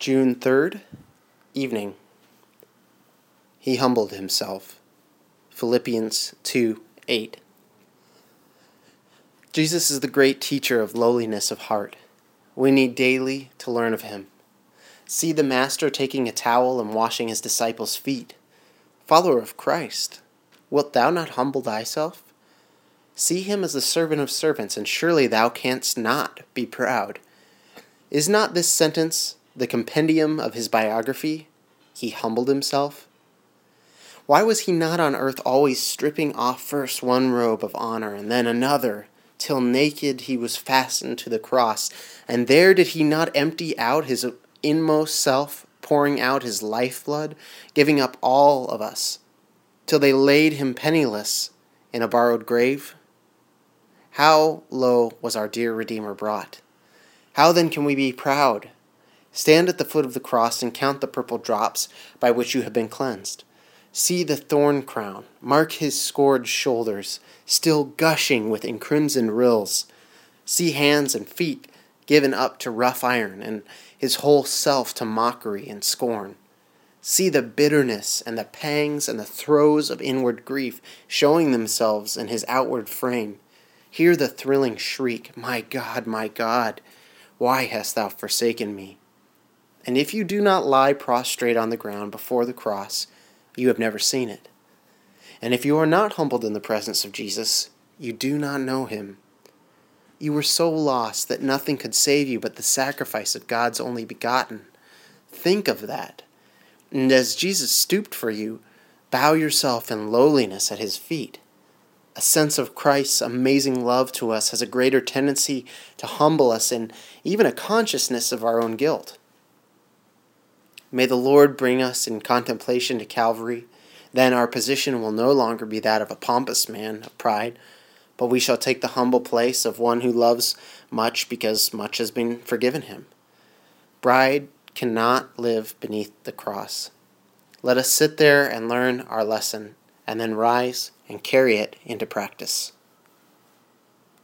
June 3rd, evening. He humbled himself. Philippians 2 8. Jesus is the great teacher of lowliness of heart. We need daily to learn of him. See the Master taking a towel and washing his disciples' feet. Follower of Christ, wilt thou not humble thyself? See him as the servant of servants, and surely thou canst not be proud. Is not this sentence the compendium of his biography, he humbled himself? Why was he not on earth always stripping off first one robe of honor and then another, till naked he was fastened to the cross? And there did he not empty out his inmost self, pouring out his lifeblood, giving up all of us, till they laid him penniless in a borrowed grave? How low was our dear Redeemer brought? How then can we be proud Stand at the foot of the cross and count the purple drops by which you have been cleansed. See the thorn crown, mark his scored shoulders, still gushing with encrimsoned rills. See hands and feet given up to rough iron, and his whole self to mockery and scorn. See the bitterness and the pangs and the throes of inward grief showing themselves in his outward frame. Hear the thrilling shriek, My God, my God, why hast thou forsaken me? And if you do not lie prostrate on the ground before the cross, you have never seen it. And if you are not humbled in the presence of Jesus, you do not know him. You were so lost that nothing could save you but the sacrifice of God's only begotten. Think of that. And as Jesus stooped for you, bow yourself in lowliness at his feet. A sense of Christ's amazing love to us has a greater tendency to humble us in even a consciousness of our own guilt. May the Lord bring us in contemplation to Calvary. Then our position will no longer be that of a pompous man of pride, but we shall take the humble place of one who loves much because much has been forgiven him. Bride cannot live beneath the cross. Let us sit there and learn our lesson, and then rise and carry it into practice.